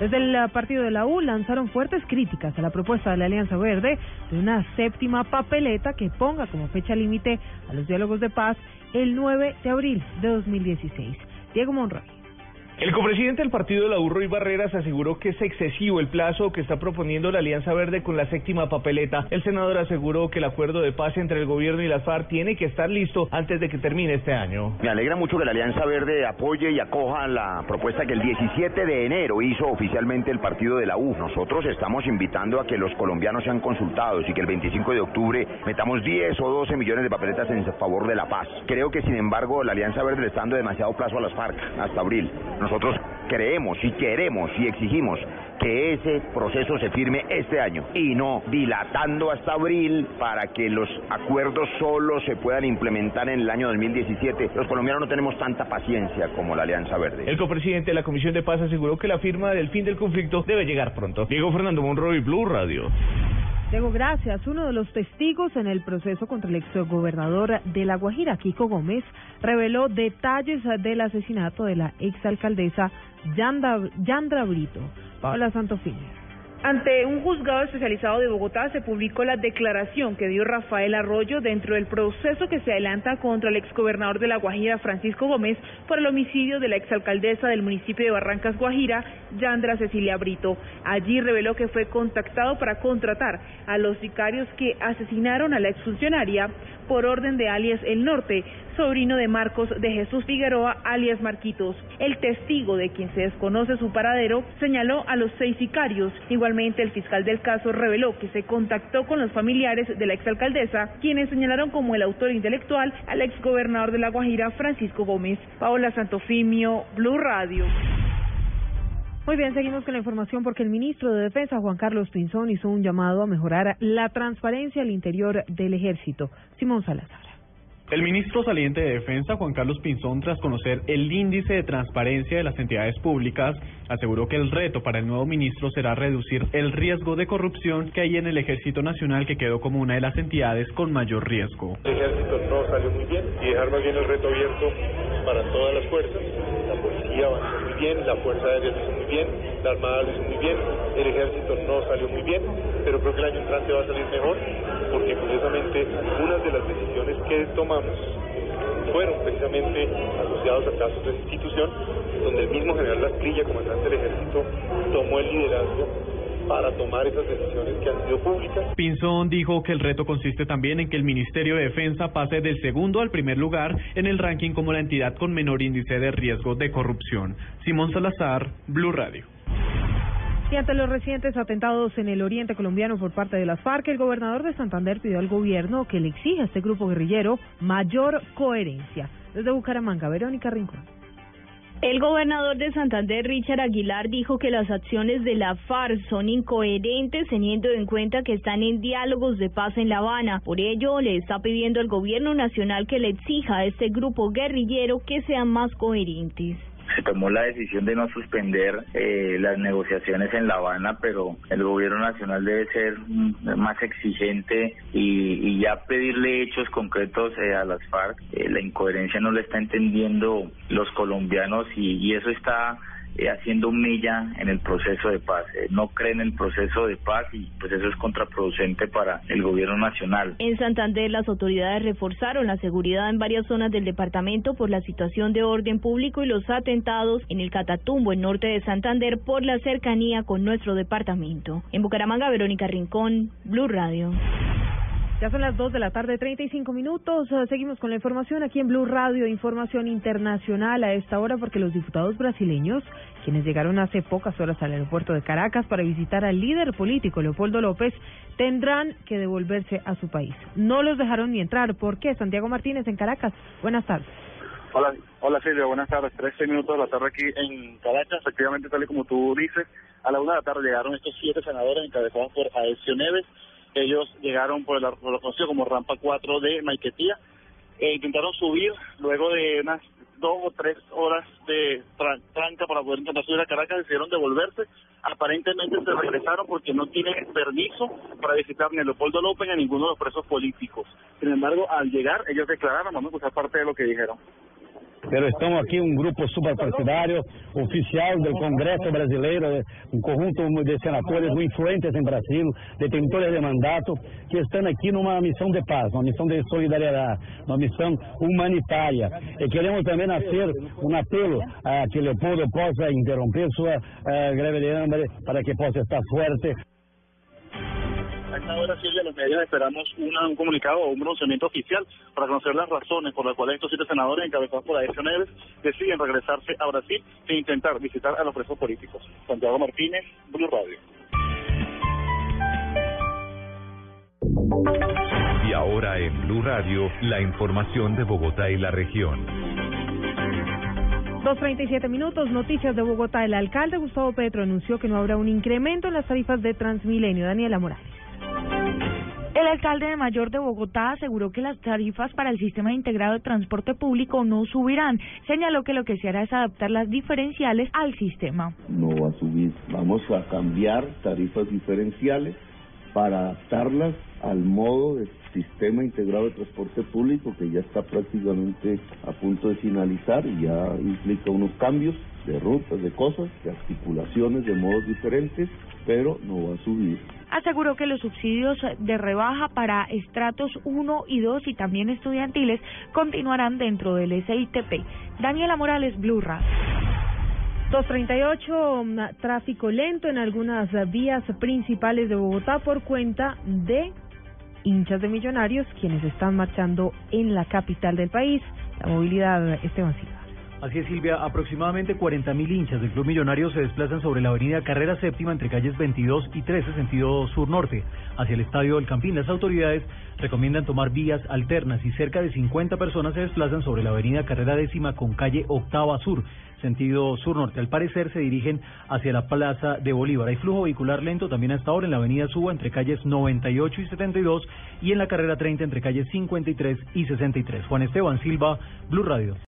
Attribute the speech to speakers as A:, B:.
A: Desde el partido de la U lanzaron fuertes críticas a la propuesta de la Alianza Verde de una séptima papeleta que ponga como fecha límite a los diálogos de paz el 9 de abril de 2016. Diego Monroy.
B: El copresidente del partido de la U, y Barreras, aseguró que es excesivo el plazo que está proponiendo la Alianza Verde con la séptima papeleta. El senador aseguró que el acuerdo de paz entre el gobierno y las FARC tiene que estar listo antes de que termine este año.
C: Me alegra mucho que la Alianza Verde apoye y acoja la propuesta que el 17 de enero hizo oficialmente el partido de la U. Nosotros estamos invitando a que los colombianos sean consultados y que el 25 de octubre metamos 10 o 12 millones de papeletas en favor de la paz. Creo que, sin embargo, la Alianza Verde le está dando demasiado plazo a las FARC hasta abril. Nosotros creemos y queremos y exigimos que ese proceso se firme este año y no dilatando hasta abril para que los acuerdos solo se puedan implementar en el año 2017. Los colombianos no tenemos tanta paciencia como la Alianza Verde.
B: El copresidente de la Comisión de Paz aseguró que la firma del fin del conflicto debe llegar pronto. Diego Fernando Monroy, Blue Radio.
A: Diego, gracias. Uno de los testigos en el proceso contra el exgobernador de La Guajira, Kiko Gómez, reveló detalles del asesinato de la exalcaldesa Yandra Brito. Paola Santofimio.
D: Ante un juzgado especializado de Bogotá se publicó la declaración que dio Rafael Arroyo dentro del proceso que se adelanta contra el exgobernador de La Guajira, Francisco Gómez, por el homicidio de la exalcaldesa del municipio de Barrancas, Guajira, Yandra Cecilia Brito. Allí reveló que fue contactado para contratar a los sicarios que asesinaron a la exfuncionaria por orden de alias El Norte, sobrino de Marcos de Jesús Figueroa, alias Marquitos. El testigo de quien se desconoce su paradero señaló a los seis sicarios. Igualmente, el fiscal del caso reveló que se contactó con los familiares de la exalcaldesa, quienes señalaron como el autor intelectual al exgobernador de La Guajira, Francisco Gómez. Paola Santofimio, Blue Radio.
A: Muy bien, seguimos con la información porque el ministro de Defensa, Juan Carlos Pinzón, hizo un llamado a mejorar la transparencia al interior del ejército. Simón Salazar.
E: El ministro saliente de Defensa, Juan Carlos Pinzón, tras conocer el índice de transparencia de las entidades públicas, aseguró que el reto para el nuevo ministro será reducir el riesgo de corrupción que hay en el Ejército Nacional, que quedó como una de las entidades con mayor riesgo.
F: El ejército no salió muy bien y dejar más bien el reto abierto para todas las fuerzas. La policía avanzó muy bien, la Fuerza Aérea lo hizo muy bien, la Armada lo hizo muy bien, el ejército no salió muy bien, pero creo que el año entrante va a salir mejor, porque curiosamente algunas de las decisiones que tomamos fueron precisamente asociados a casos de institución, donde el mismo general Lasclilla, comandante del ejército, tomó el liderazgo para tomar esas decisiones que han sido públicas.
E: Pinzón dijo que el reto consiste también en que el Ministerio de Defensa pase del segundo al primer lugar en el ranking como la entidad con menor índice de riesgo de corrupción. Simón Salazar, Blue Radio.
A: Y ante los recientes atentados en el oriente colombiano por parte de las FARC, el gobernador de Santander pidió al gobierno que le exija a este grupo guerrillero mayor coherencia. Desde Bucaramanga, Verónica Rincón.
G: El gobernador de Santander, Richard Aguilar, dijo que las acciones de la FARC son incoherentes teniendo en cuenta que están en diálogos de paz en La Habana. Por ello, le está pidiendo al gobierno nacional que le exija a este grupo guerrillero que sean más coherentes
H: se tomó la decisión de no suspender eh, las negociaciones en La Habana, pero el gobierno nacional debe ser más exigente y, ya pedirle hechos concretos eh, a las FARC. Eh, la incoherencia no la está entendiendo los colombianos y, y eso está eh, haciendo mella en el proceso de paz. Eh, no creen en el proceso de paz y pues eso es contraproducente para el gobierno nacional.
G: En Santander las autoridades reforzaron la seguridad en varias zonas del departamento por la situación de orden público y los atentados en el Catatumbo, en norte de Santander, por la cercanía con nuestro departamento. En Bucaramanga, Verónica Rincón, Blue Radio.
A: Ya son las 2 de la tarde, 35 minutos. Eh, seguimos con la información aquí en Blue Radio, información internacional a esta hora, porque los diputados brasileños, quienes llegaron hace pocas horas al aeropuerto de Caracas para visitar al líder político Leopoldo López, tendrán que devolverse a su país. No los dejaron ni entrar. ¿Por qué? Santiago Martínez en Caracas. Buenas tardes.
I: Hola, hola Silvia, buenas tardes. 13 minutos de la tarde aquí en Caracas. Efectivamente, tal y como tú dices, a la una de la tarde llegaron estos siete senadores encabezados por Aecio Neves ellos llegaron por, el, por lo conocido como Rampa 4 de Maiquetía. E intentaron subir luego de unas dos o tres horas de tranca para poder intentar subir a Caracas, decidieron devolverse. Aparentemente se regresaron porque no tienen permiso para visitar ni a Leopoldo López ni a ninguno de los presos políticos. Sin embargo, al llegar, ellos declararon, vamos a escuchar parte de lo que dijeron.
J: Pero estamos aqui um grupo superpartidário, oficial do Congresso Brasileiro, um conjunto de senadores muito influentes em Brasil, detentores de mandato, que estão aqui numa missão de paz, uma missão de solidariedade, uma missão humanitária. E queremos também fazer um apelo a que Leopoldo possa interromper sua uh, greve de hambre para que possa estar forte.
I: A esta hora, Silvia, los medios esperamos una, un comunicado o un pronunciamiento oficial para conocer las razones por las cuales estos siete senadores encabezados por Aécio Neves deciden regresarse a Brasil e intentar visitar a los presos políticos. Santiago Martínez, Blue Radio.
K: Y ahora en Blue Radio, la información de Bogotá y la región.
A: 2.37 minutos, noticias de Bogotá. El alcalde Gustavo Petro anunció que no habrá un incremento en las tarifas de Transmilenio. Daniela Morales.
L: El alcalde de Mayor de Bogotá aseguró que las tarifas para el sistema integrado de transporte público no subirán. Señaló que lo que se hará es adaptar las diferenciales al sistema.
M: No va a subir, vamos a cambiar tarifas diferenciales para adaptarlas al modo de sistema integrado de transporte público que ya está prácticamente a punto de finalizar y ya implica unos cambios de rutas, de cosas, de articulaciones, de modos diferentes, pero no va a subir.
L: Aseguró que los subsidios de rebaja para estratos 1 y 2 y también estudiantiles continuarán dentro del SITP. Daniela Morales, Blue.
A: 238, tráfico lento en algunas vías principales de Bogotá por cuenta de hinchas de millonarios quienes están marchando en la capital del país. La movilidad, Esteban Silva.
N: Así es, Silvia. Aproximadamente 40.000 hinchas del Club Millonario se desplazan sobre la avenida Carrera Séptima entre calles 22 y 13, sentido sur-norte, hacia el Estadio del Campín. Las autoridades recomiendan tomar vías alternas y cerca de 50 personas se desplazan sobre la avenida Carrera Décima con calle Octava Sur, sentido sur-norte. Al parecer se dirigen hacia la Plaza de Bolívar. Hay flujo vehicular lento también hasta ahora en la avenida Suba entre calles 98 y 72 y en la carrera 30 entre calles 53 y 63. Juan Esteban Silva, Blue Radio.